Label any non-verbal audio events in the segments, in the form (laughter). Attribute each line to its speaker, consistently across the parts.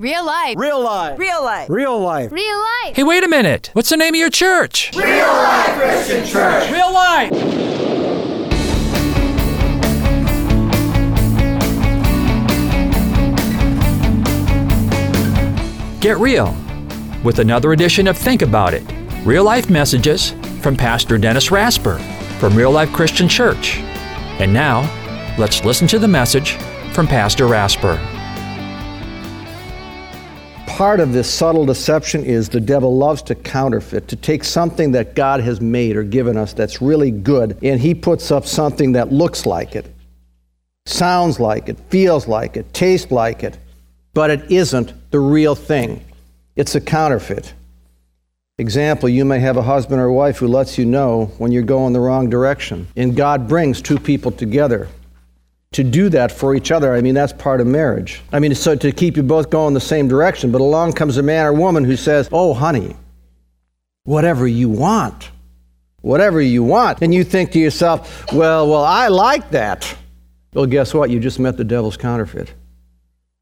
Speaker 1: Real life.
Speaker 2: Real life.
Speaker 3: Real life.
Speaker 2: Real life.
Speaker 1: Real life.
Speaker 4: Hey, wait a minute. What's the name of your church?
Speaker 2: Real Life Christian Church.
Speaker 4: Real Life. Get real with another edition of Think About It real life messages from Pastor Dennis Rasper from Real Life Christian Church. And now, let's listen to the message from Pastor Rasper.
Speaker 5: Part of this subtle deception is the devil loves to counterfeit, to take something that God has made or given us that's really good, and he puts up something that looks like it, sounds like it, feels like it, tastes like it, but it isn't the real thing. It's a counterfeit. Example, you may have a husband or wife who lets you know when you're going the wrong direction, and God brings two people together to do that for each other. I mean, that's part of marriage. I mean, so to keep you both going the same direction. But along comes a man or woman who says, Oh, honey, whatever you want, whatever you want. And you think to yourself, Well, well, I like that. Well, guess what? You just met the devil's counterfeit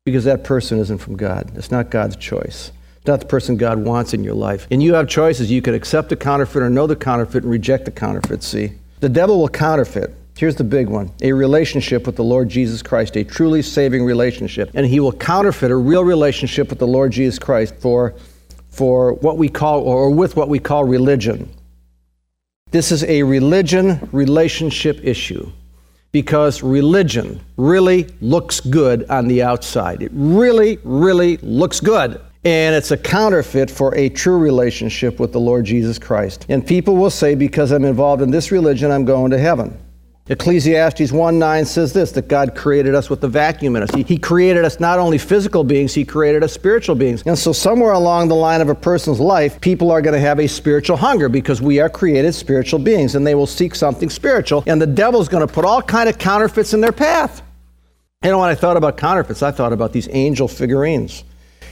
Speaker 5: because that person isn't from God. It's not God's choice. It's not the person God wants in your life. And you have choices. You could accept the counterfeit or know the counterfeit and reject the counterfeit. See, the devil will counterfeit. Here's the big one a relationship with the Lord Jesus Christ, a truly saving relationship. And he will counterfeit a real relationship with the Lord Jesus Christ for, for what we call, or with what we call religion. This is a religion relationship issue because religion really looks good on the outside. It really, really looks good. And it's a counterfeit for a true relationship with the Lord Jesus Christ. And people will say, because I'm involved in this religion, I'm going to heaven. Ecclesiastes 1 9 says this that God created us with the vacuum in us. He, he created us not only physical beings, He created us spiritual beings. And so, somewhere along the line of a person's life, people are going to have a spiritual hunger because we are created spiritual beings and they will seek something spiritual. And the devil's going to put all kind of counterfeits in their path. You know, when I thought about counterfeits, I thought about these angel figurines.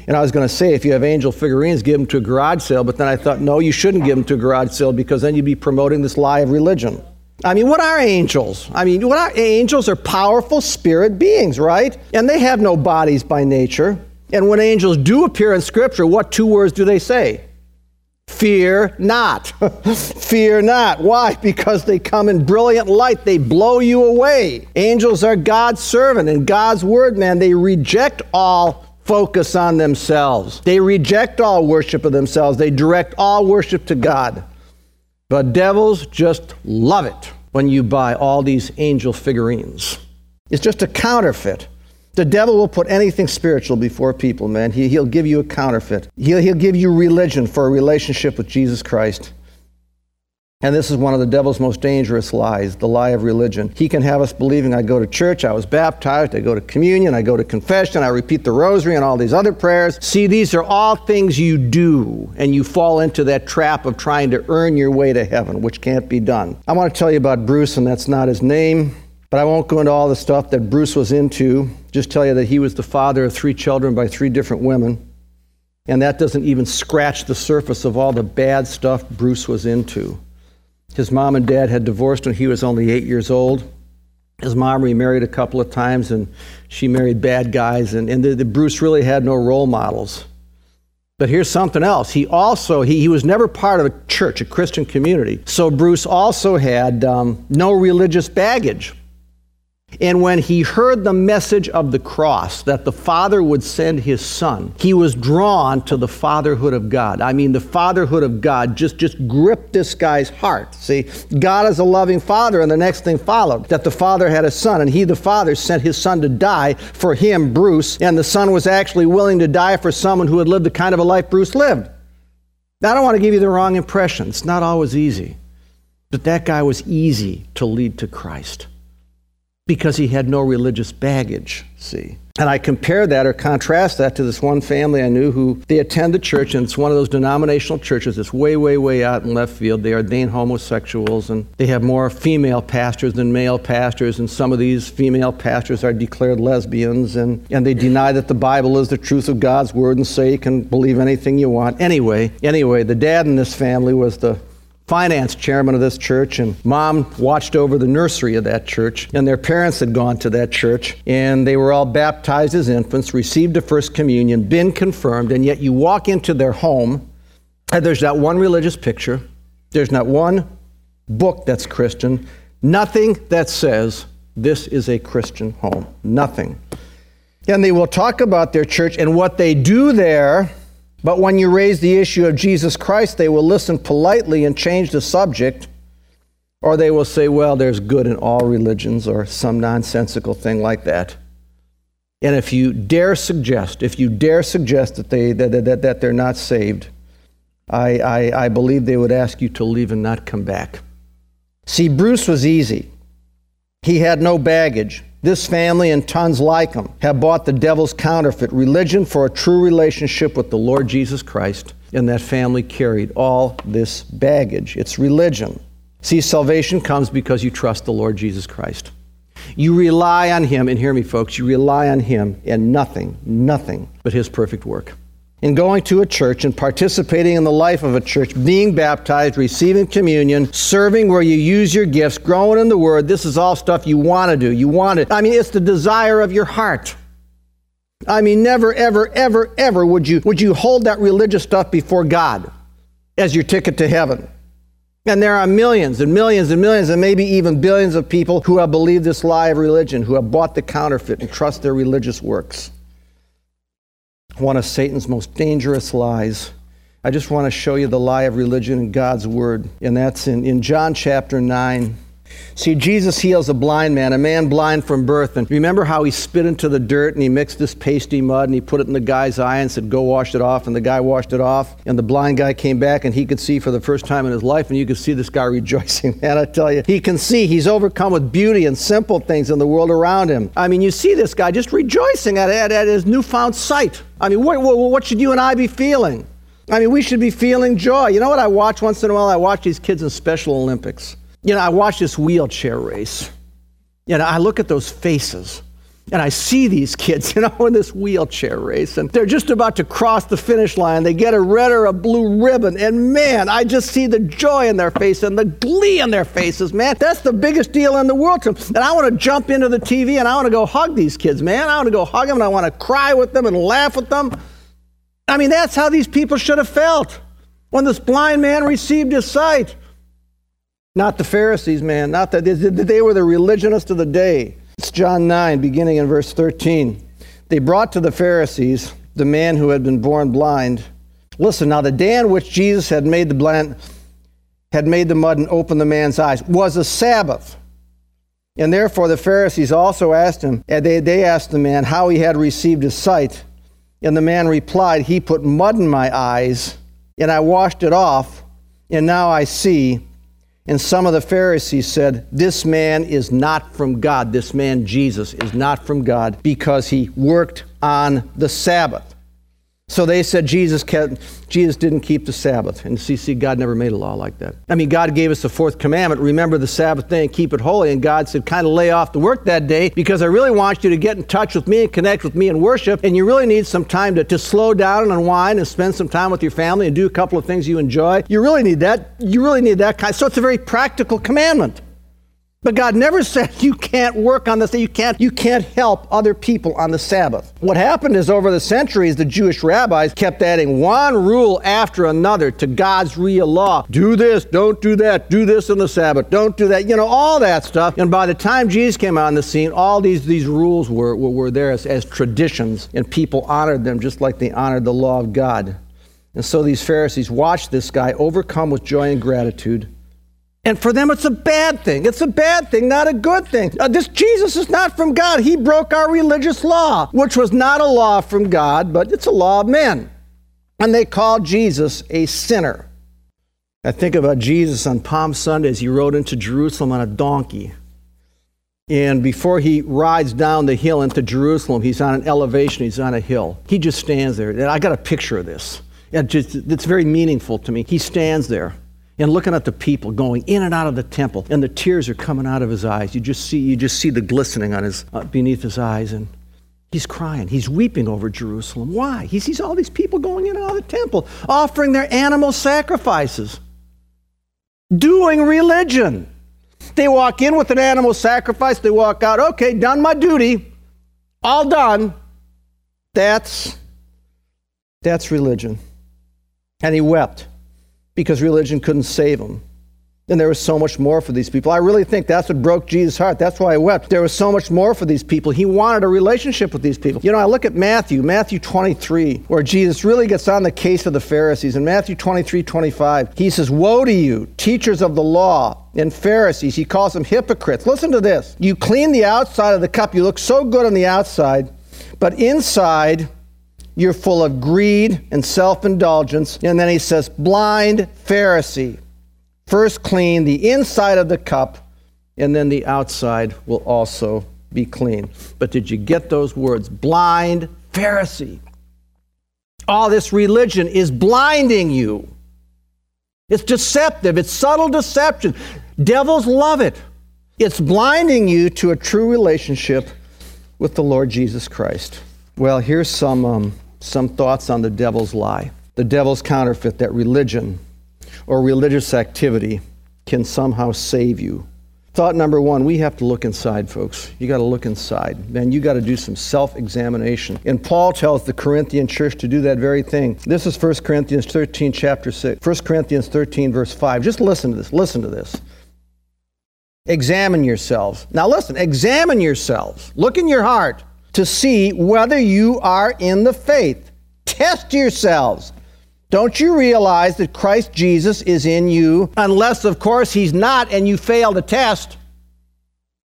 Speaker 5: And I was going to say, if you have angel figurines, give them to a garage sale. But then I thought, no, you shouldn't give them to a garage sale because then you'd be promoting this lie of religion. I mean, what are angels? I mean, what are angels are powerful spirit beings, right? And they have no bodies by nature. And when angels do appear in Scripture, what two words do they say? Fear not. (laughs) Fear not. Why? Because they come in brilliant light. They blow you away. Angels are God's servant and God's word, man. They reject all focus on themselves. They reject all worship of themselves. They direct all worship to God. But devils just love it when you buy all these angel figurines. It's just a counterfeit. The devil will put anything spiritual before people, man. He, he'll give you a counterfeit. He'll, he'll give you religion for a relationship with Jesus Christ. And this is one of the devil's most dangerous lies, the lie of religion. He can have us believing I go to church, I was baptized, I go to communion, I go to confession, I repeat the rosary and all these other prayers. See, these are all things you do, and you fall into that trap of trying to earn your way to heaven, which can't be done. I want to tell you about Bruce, and that's not his name, but I won't go into all the stuff that Bruce was into. Just tell you that he was the father of three children by three different women. And that doesn't even scratch the surface of all the bad stuff Bruce was into. His mom and dad had divorced when he was only eight years old. His mom remarried a couple of times and she married bad guys, and, and the, the Bruce really had no role models. But here's something else. He also, he, he was never part of a church, a Christian community. So Bruce also had um, no religious baggage. And when he heard the message of the cross, that the Father would send his Son, he was drawn to the fatherhood of God. I mean, the fatherhood of God just, just gripped this guy's heart. See, God is a loving Father, and the next thing followed that the Father had a Son, and he, the Father, sent his Son to die for him, Bruce, and the Son was actually willing to die for someone who had lived the kind of a life Bruce lived. Now, I don't want to give you the wrong impression. It's not always easy. But that guy was easy to lead to Christ because he had no religious baggage, see. And I compare that or contrast that to this one family I knew who they attend the church, and it's one of those denominational churches that's way, way, way out in left field. They ordain homosexuals, and they have more female pastors than male pastors, and some of these female pastors are declared lesbians, and, and they deny that the Bible is the truth of God's word and say you can believe anything you want. Anyway, anyway, the dad in this family was the finance chairman of this church, and mom watched over the nursery of that church. And their parents had gone to that church, and they were all baptized as infants, received a first communion, been confirmed, and yet you walk into their home, and there's not one religious picture, there's not one book that's Christian, nothing that says this is a Christian home. Nothing. And they will talk about their church and what they do there but when you raise the issue of Jesus Christ, they will listen politely and change the subject, or they will say, well, there's good in all religions, or some nonsensical thing like that. And if you dare suggest, if you dare suggest that, they, that, that, that they're not saved, I, I, I believe they would ask you to leave and not come back. See, Bruce was easy. He had no baggage. This family and tons like them have bought the devil's counterfeit religion for a true relationship with the Lord Jesus Christ, and that family carried all this baggage. It's religion. See, salvation comes because you trust the Lord Jesus Christ. You rely on Him, and hear me, folks, you rely on Him and nothing, nothing but His perfect work in going to a church and participating in the life of a church, being baptized, receiving communion, serving where you use your gifts, growing in the Word, this is all stuff you want to do. You want it. I mean, it's the desire of your heart. I mean, never, ever, ever, ever would you, would you hold that religious stuff before God as your ticket to heaven. And there are millions and millions and millions and maybe even billions of people who have believed this lie of religion, who have bought the counterfeit and trust their religious works one of Satan's most dangerous lies. I just want to show you the lie of religion in God's Word, and that's in, in John chapter 9. See, Jesus heals a blind man, a man blind from birth. And remember how he spit into the dirt and he mixed this pasty mud and he put it in the guy's eye and said, Go wash it off. And the guy washed it off. And the blind guy came back and he could see for the first time in his life. And you could see this guy (laughs) rejoicing. Man, I tell you, he can see. He's overcome with beauty and simple things in the world around him. I mean, you see this guy just rejoicing at, at, at his newfound sight. I mean, what, what, what should you and I be feeling? I mean, we should be feeling joy. You know what I watch once in a while? I watch these kids in Special Olympics. You know, I watch this wheelchair race. You know, I look at those faces and I see these kids, (laughs) you know, in this wheelchair race, and they're just about to cross the finish line. They get a red or a blue ribbon, and man, I just see the joy in their face and the glee in their faces, man. That's the biggest deal in the world to them. And I want to jump into the TV and I want to go hug these kids, man. I want to go hug them and I want to cry with them and laugh with them. I mean, that's how these people should have felt when this blind man received his sight. Not the Pharisees, man. Not that they were the religionists of the day. It's John 9, beginning in verse 13. They brought to the Pharisees the man who had been born blind. Listen, now the day on which Jesus had made the blind, had made the mud and opened the man's eyes was a Sabbath. And therefore the Pharisees also asked him, and they, they asked the man how he had received his sight. And the man replied, He put mud in my eyes, and I washed it off, and now I see. And some of the Pharisees said, This man is not from God. This man, Jesus, is not from God because he worked on the Sabbath. So they said Jesus, kept, Jesus didn't keep the Sabbath. And see, see, God never made a law like that. I mean, God gave us the fourth commandment remember the Sabbath day and keep it holy. And God said, kind of lay off the work that day because I really want you to get in touch with me and connect with me and worship. And you really need some time to, to slow down and unwind and spend some time with your family and do a couple of things you enjoy. You really need that. You really need that kind. So it's a very practical commandment. But God never said you can't work on this, you can't, you can't help other people on the Sabbath. What happened is over the centuries, the Jewish rabbis kept adding one rule after another to God's real law. Do this, don't do that, do this on the Sabbath, don't do that, you know, all that stuff. And by the time Jesus came on the scene, all these, these rules were, were, were there as, as traditions, and people honored them just like they honored the law of God. And so these Pharisees watched this guy overcome with joy and gratitude and for them, it's a bad thing. It's a bad thing, not a good thing. Uh, this Jesus is not from God. He broke our religious law, which was not a law from God, but it's a law of men. And they called Jesus a sinner. I think about Jesus on Palm Sunday as he rode into Jerusalem on a donkey. And before he rides down the hill into Jerusalem, he's on an elevation, he's on a hill. He just stands there. And I got a picture of this. It just, it's very meaningful to me. He stands there and looking at the people going in and out of the temple and the tears are coming out of his eyes. You just see you just see the glistening on his uh, beneath his eyes and he's crying. He's weeping over jerusalem. Why? He sees all these people going in and out of the temple offering their animal sacrifices doing religion. They walk in with an animal sacrifice, they walk out, okay, done my duty, all done. That's that's religion. And he wept because religion couldn't save them. And there was so much more for these people. I really think that's what broke Jesus' heart. That's why he wept. There was so much more for these people. He wanted a relationship with these people. You know, I look at Matthew, Matthew 23, where Jesus really gets on the case of the Pharisees. In Matthew 23, 25, he says, Woe to you, teachers of the law and Pharisees. He calls them hypocrites. Listen to this. You clean the outside of the cup. You look so good on the outside, but inside, you're full of greed and self indulgence. And then he says, Blind Pharisee. First clean the inside of the cup, and then the outside will also be clean. But did you get those words? Blind Pharisee. All this religion is blinding you. It's deceptive, it's subtle deception. Devils love it. It's blinding you to a true relationship with the Lord Jesus Christ. Well, here's some, um, some thoughts on the devil's lie. The devil's counterfeit that religion or religious activity can somehow save you. Thought number one, we have to look inside, folks. You got to look inside. Man, you got to do some self examination. And Paul tells the Corinthian church to do that very thing. This is 1 Corinthians 13, chapter 6. 1 Corinthians 13, verse 5. Just listen to this. Listen to this. Examine yourselves. Now, listen, examine yourselves. Look in your heart to see whether you are in the faith. Test yourselves. Don't you realize that Christ Jesus is in you? Unless, of course, he's not and you fail the test.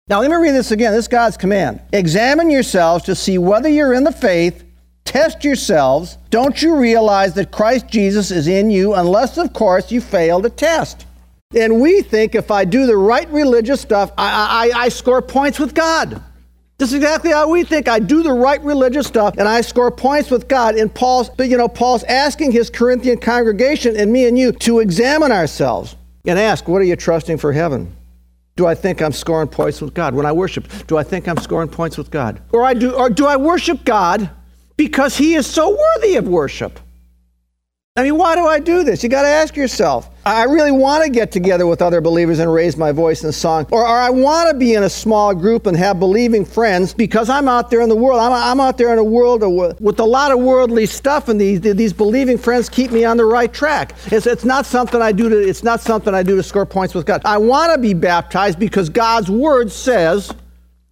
Speaker 5: Now, let me read this again. This is God's command. Examine yourselves to see whether you're in the faith. Test yourselves. Don't you realize that Christ Jesus is in you? Unless, of course, you fail the test. And we think if I do the right religious stuff, I, I, I score points with God. This is exactly how we think. I do the right religious stuff and I score points with God. And Paul's, but you know, Paul's asking his Corinthian congregation and me and you to examine ourselves and ask, what are you trusting for heaven? Do I think I'm scoring points with God when I worship? Do I think I'm scoring points with God? Or I do or do I worship God because he is so worthy of worship? I mean, why do I do this? You got to ask yourself. I really want to get together with other believers and raise my voice in song, or, or I want to be in a small group and have believing friends because I'm out there in the world. I'm, I'm out there in a world with a lot of worldly stuff, and these these believing friends keep me on the right track. It's, it's not something I do to it's not something I do to score points with God. I want to be baptized because God's word says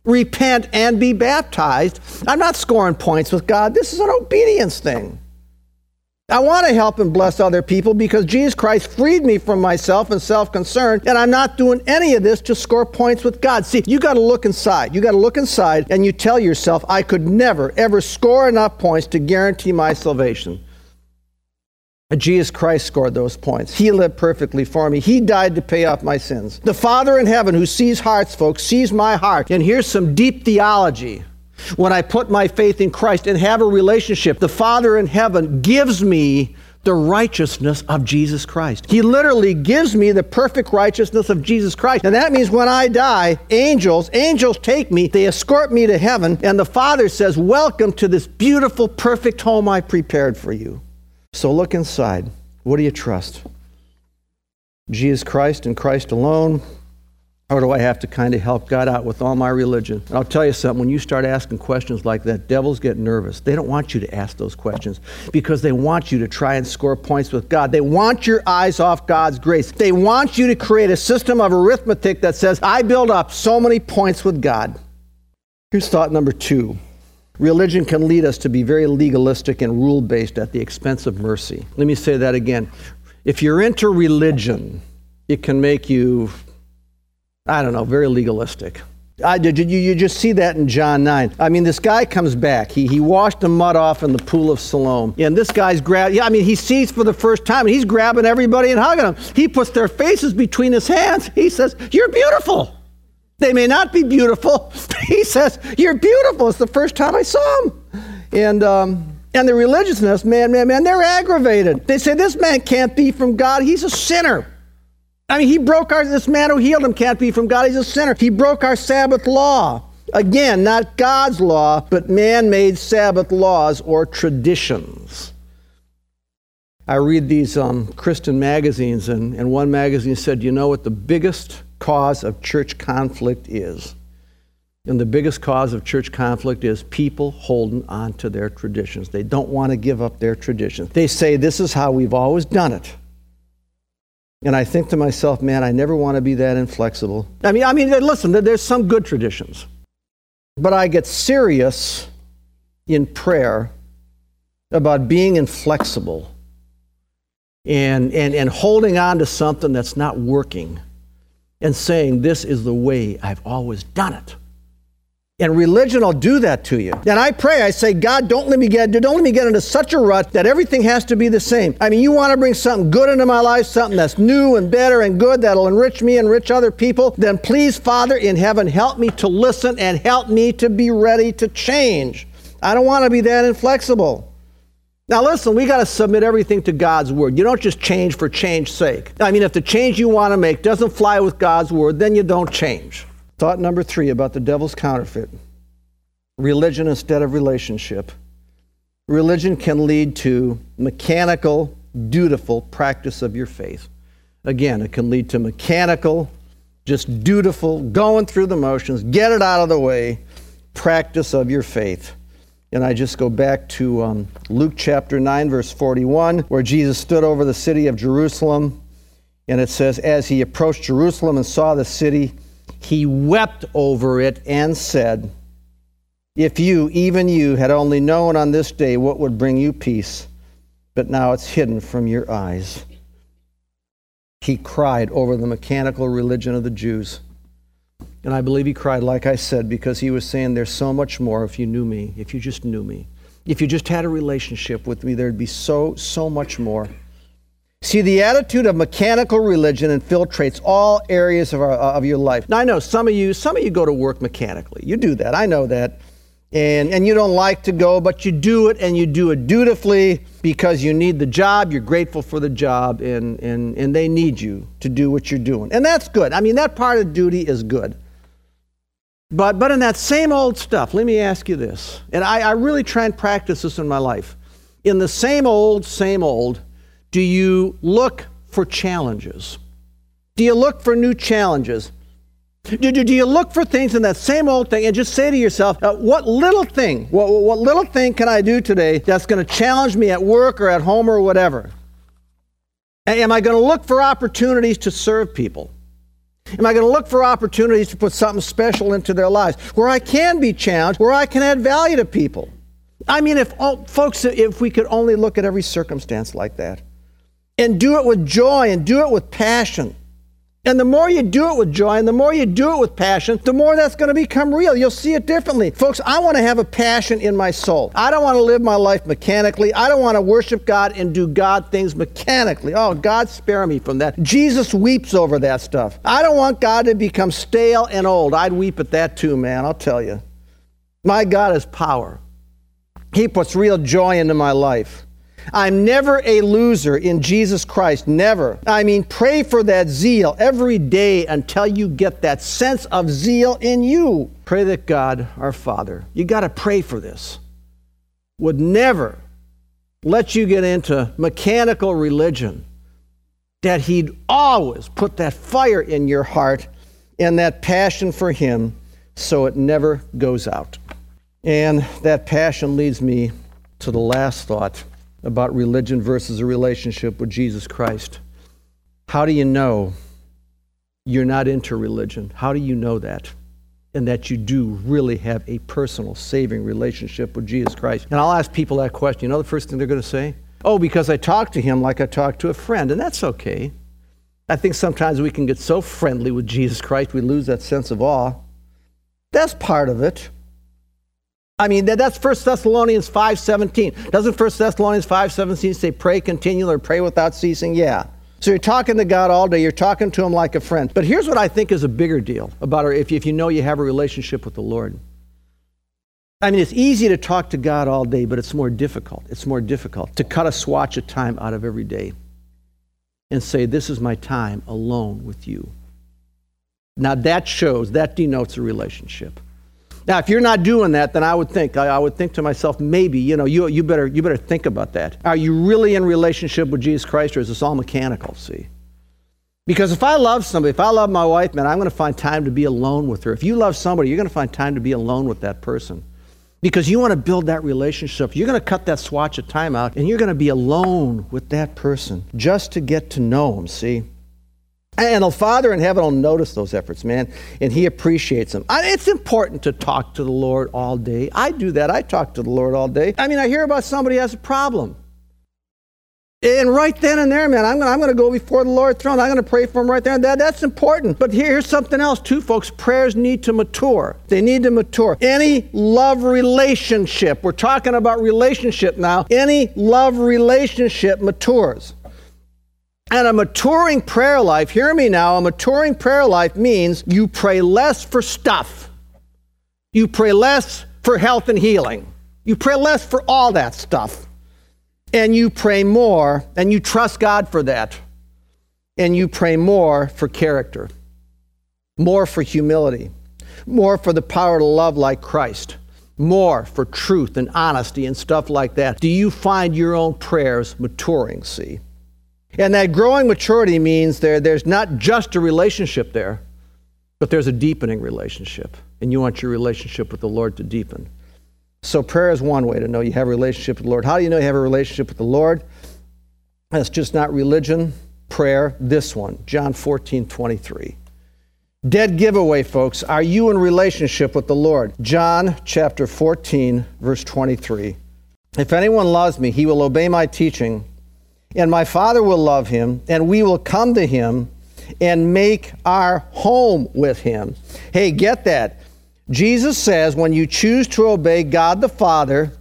Speaker 5: repent and be baptized. I'm not scoring points with God. This is an obedience thing. I want to help and bless other people because Jesus Christ freed me from myself and self concern, and I'm not doing any of this to score points with God. See, you got to look inside. You got to look inside and you tell yourself, I could never, ever score enough points to guarantee my salvation. Jesus Christ scored those points. He lived perfectly for me. He died to pay off my sins. The Father in heaven, who sees hearts, folks, sees my heart. And here's some deep theology when I put my faith in Christ and have a relationship, the Father in heaven gives me the righteousness of Jesus Christ. He literally gives me the perfect righteousness of Jesus Christ. And that means when I die, angels, angels take me, they escort me to heaven, and the Father says, "Welcome to this beautiful perfect home I prepared for you." So look inside. What do you trust? Jesus Christ and Christ alone, or do I have to kind of help God out with all my religion? And I'll tell you something, when you start asking questions like that, devils get nervous. They don't want you to ask those questions because they want you to try and score points with God. They want your eyes off God's grace. They want you to create a system of arithmetic that says, I build up so many points with God. Here's thought number two religion can lead us to be very legalistic and rule based at the expense of mercy. Let me say that again. If you're into religion, it can make you I don't know, very legalistic. I, did you, you just see that in John 9? I mean, this guy comes back. He, he washed the mud off in the pool of Siloam. And this guy's grab. Yeah, I mean, he sees for the first time, and he's grabbing everybody and hugging them. He puts their faces between his hands. He says, You're beautiful. They may not be beautiful. he says, You're beautiful. It's the first time I saw him. And, um, and the religiousness, man, man, man, they're aggravated. They say, This man can't be from God. He's a sinner. I mean, he broke our, this man who healed him can't be from God. He's a sinner. He broke our Sabbath law. Again, not God's law, but man made Sabbath laws or traditions. I read these um, Christian magazines, and, and one magazine said, You know what the biggest cause of church conflict is? And the biggest cause of church conflict is people holding on to their traditions. They don't want to give up their traditions. They say, This is how we've always done it. And I think to myself, man, I never want to be that inflexible. I mean, I mean, listen, there's some good traditions. But I get serious in prayer about being inflexible and, and, and holding on to something that's not working and saying, This is the way I've always done it. And religion will do that to you. And I pray, I say, God, don't let me get don't let me get into such a rut that everything has to be the same. I mean, you want to bring something good into my life, something that's new and better and good that'll enrich me, and enrich other people, then please, Father in heaven, help me to listen and help me to be ready to change. I don't want to be that inflexible. Now, listen, we got to submit everything to God's word. You don't just change for change's sake. I mean, if the change you want to make doesn't fly with God's word, then you don't change. Thought number three about the devil's counterfeit religion instead of relationship. Religion can lead to mechanical, dutiful practice of your faith. Again, it can lead to mechanical, just dutiful, going through the motions, get it out of the way, practice of your faith. And I just go back to um, Luke chapter 9, verse 41, where Jesus stood over the city of Jerusalem. And it says, As he approached Jerusalem and saw the city, he wept over it and said, If you, even you, had only known on this day what would bring you peace, but now it's hidden from your eyes. He cried over the mechanical religion of the Jews. And I believe he cried, like I said, because he was saying, There's so much more if you knew me, if you just knew me. If you just had a relationship with me, there'd be so, so much more. See, the attitude of mechanical religion infiltrates all areas of, our, uh, of your life. Now, I know some of you, some of you go to work mechanically. You do that. I know that. And, and you don't like to go, but you do it and you do it dutifully because you need the job, you're grateful for the job, and, and, and they need you to do what you're doing. And that's good. I mean, that part of duty is good. But, but in that same old stuff, let me ask you this, and I, I really try and practice this in my life. In the same old, same old, do you look for challenges? Do you look for new challenges? Do, do, do you look for things in that same old thing and just say to yourself, uh, what little thing, what, what little thing can I do today that's going to challenge me at work or at home or whatever? Am I going to look for opportunities to serve people? Am I going to look for opportunities to put something special into their lives where I can be challenged, where I can add value to people? I mean, if folks, if we could only look at every circumstance like that and do it with joy and do it with passion, and the more you do it with joy and the more you do it with passion, the more that's going to become real. You'll see it differently. Folks, I want to have a passion in my soul. I don't want to live my life mechanically. I don't want to worship God and do God things mechanically. Oh, God spare me from that. Jesus weeps over that stuff. I don't want God to become stale and old. I'd weep at that too, man, I'll tell you. My God is power. He puts real joy into my life. I'm never a loser in Jesus Christ. Never. I mean, pray for that zeal every day until you get that sense of zeal in you. Pray that God, our Father, you got to pray for this, would never let you get into mechanical religion, that He'd always put that fire in your heart and that passion for Him so it never goes out. And that passion leads me to the last thought about religion versus a relationship with Jesus Christ. How do you know you're not into religion? How do you know that? And that you do really have a personal, saving relationship with Jesus Christ. And I'll ask people that question. You know the first thing they're going to say? Oh, because I talk to him like I talk to a friend. And that's okay. I think sometimes we can get so friendly with Jesus Christ we lose that sense of awe. That's part of it. I mean, that's 1 Thessalonians 5.17. Doesn't 1 Thessalonians 5.17 say pray continually or pray without ceasing? Yeah. So you're talking to God all day. You're talking to him like a friend. But here's what I think is a bigger deal about it if if you know you have a relationship with the Lord. I mean, it's easy to talk to God all day, but it's more difficult. It's more difficult to cut a swatch of time out of every day and say, This is my time alone with you. Now, that shows, that denotes a relationship. Now, if you're not doing that, then I would think, I, I would think to myself, maybe, you know, you, you, better, you better think about that. Are you really in relationship with Jesus Christ or is this all mechanical, see? Because if I love somebody, if I love my wife, man, I'm going to find time to be alone with her. If you love somebody, you're going to find time to be alone with that person. Because you want to build that relationship. You're going to cut that swatch of time out and you're going to be alone with that person just to get to know them, see? And the Father in heaven will notice those efforts, man, and He appreciates them. It's important to talk to the Lord all day. I do that. I talk to the Lord all day. I mean, I hear about somebody has a problem. And right then and there, man, I'm going I'm to go before the Lord's throne. I'm going to pray for him right there. That, that's important. But here's something else, too, folks. Prayers need to mature. They need to mature. Any love relationship, we're talking about relationship now, any love relationship matures. And a maturing prayer life, hear me now, a maturing prayer life means you pray less for stuff. You pray less for health and healing. You pray less for all that stuff. And you pray more, and you trust God for that. And you pray more for character, more for humility, more for the power to love like Christ, more for truth and honesty and stuff like that. Do you find your own prayers maturing, see? And that growing maturity means there, there's not just a relationship there, but there's a deepening relationship. And you want your relationship with the Lord to deepen. So prayer is one way to know you have a relationship with the Lord. How do you know you have a relationship with the Lord? That's just not religion, prayer, this one, John 14, 23. Dead giveaway, folks. Are you in relationship with the Lord? John chapter 14, verse 23. If anyone loves me, he will obey my teaching and my Father will love him, and we will come to him and make our home with him. Hey, get that. Jesus says when you choose to obey God the Father,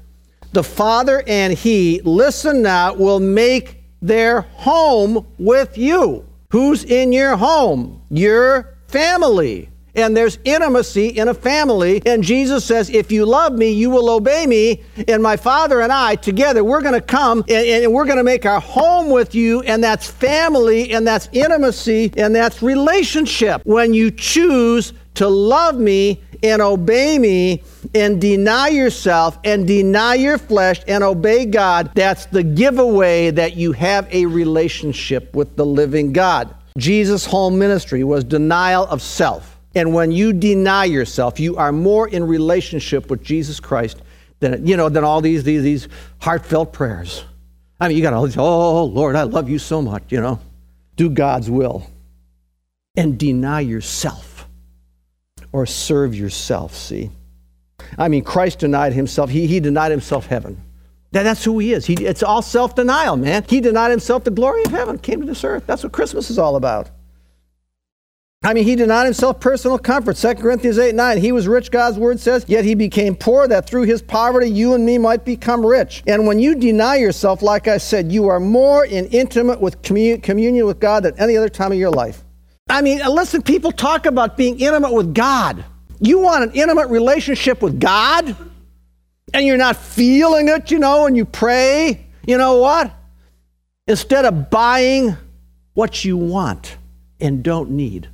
Speaker 5: the Father and He, listen now, will make their home with you. Who's in your home? Your family and there's intimacy in a family. And Jesus says, If you love me, you will obey me. And my Father and I together, we're going to come and, and we're going to make our home with you. And that's family, and that's intimacy, and that's relationship. When you choose to love me and obey me and deny yourself and deny your flesh and obey God, that's the giveaway that you have a relationship with the living God. Jesus' whole ministry was denial of self. And when you deny yourself, you are more in relationship with Jesus Christ than, you know, than all these, these, these heartfelt prayers. I mean, you got all these, oh, Lord, I love you so much, you know. Do God's will and deny yourself or serve yourself, see. I mean, Christ denied himself. He, he denied himself heaven. That, that's who he is. He, it's all self denial, man. He denied himself the glory of heaven, came to this earth. That's what Christmas is all about. I mean, he denied himself personal comfort. 2 Corinthians 8 9. He was rich, God's word says, yet he became poor that through his poverty you and me might become rich. And when you deny yourself, like I said, you are more in intimate with commun- communion with God than any other time of your life. I mean, uh, listen, people talk about being intimate with God. You want an intimate relationship with God? And you're not feeling it, you know, and you pray. You know what? Instead of buying what you want and don't need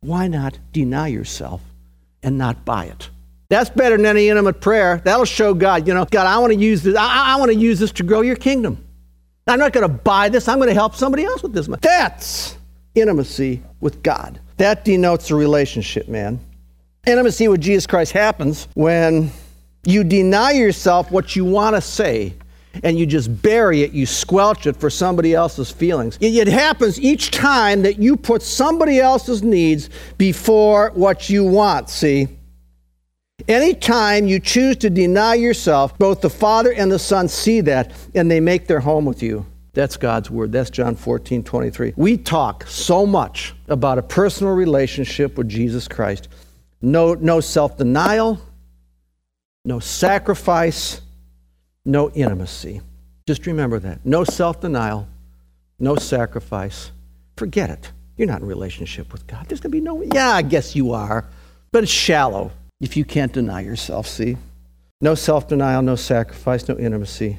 Speaker 5: why not deny yourself and not buy it? That's better than any intimate prayer. That'll show God, you know, God, I want to use this. I, I want to use this to grow your kingdom. I'm not going to buy this. I'm going to help somebody else with this. That's intimacy with God. That denotes a relationship, man. Intimacy with Jesus Christ happens when you deny yourself what you want to say and you just bury it, you squelch it for somebody else's feelings. It, happens each time that you put somebody else's needs before what you want, see? Anytime you choose to deny yourself, both the Father and the Son see that and they make their home with you. That's God's word. That's John 14, 23. We talk so much about a personal relationship with Jesus Christ. No, no self denial, no sacrifice, no intimacy. Just remember that. No self denial, no sacrifice. Forget it. You're not in relationship with God. There's going to be no, yeah, I guess you are, but it's shallow if you can't deny yourself, see? No self denial, no sacrifice, no intimacy.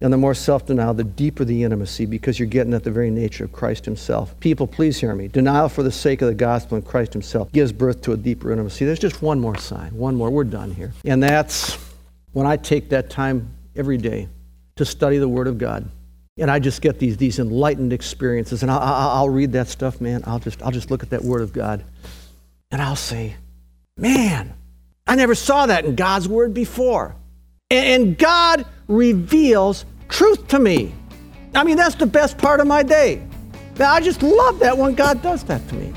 Speaker 5: And the more self denial, the deeper the intimacy because you're getting at the very nature of Christ Himself. People, please hear me. Denial for the sake of the gospel and Christ Himself gives birth to a deeper intimacy. There's just one more sign, one more. We're done here. And that's when I take that time every day to study the Word of God. And I just get these, these enlightened experiences. And I'll, I'll, read that stuff, man. I'll just, I'll just look at that Word of God. And I'll say, man, I never saw that in God's Word before. And God reveals truth to me. I mean, that's the best part of my day. Now, I just love that when God does that to me.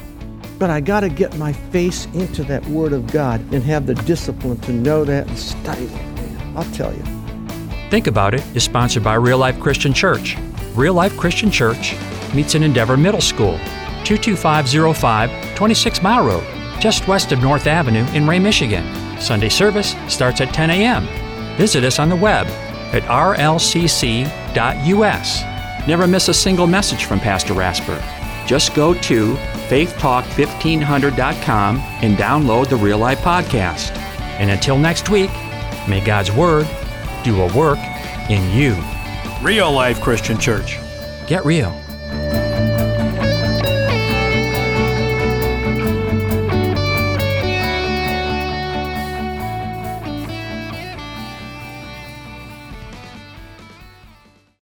Speaker 5: But I got to get my face into that Word of God and have the discipline to know that and study that. I'll tell you.
Speaker 4: Think About It is sponsored by Real Life Christian Church. Real Life Christian Church meets in Endeavor Middle School, 22505 26 Mile Road, just west of North Avenue in Ray, Michigan. Sunday service starts at 10 a.m. Visit us on the web at rlcc.us. Never miss a single message from Pastor Rasper. Just go to faithtalk1500.com and download the Real Life Podcast. And until next week, may God's Word do a work in you.
Speaker 1: Real Life Christian Church.
Speaker 4: Get real.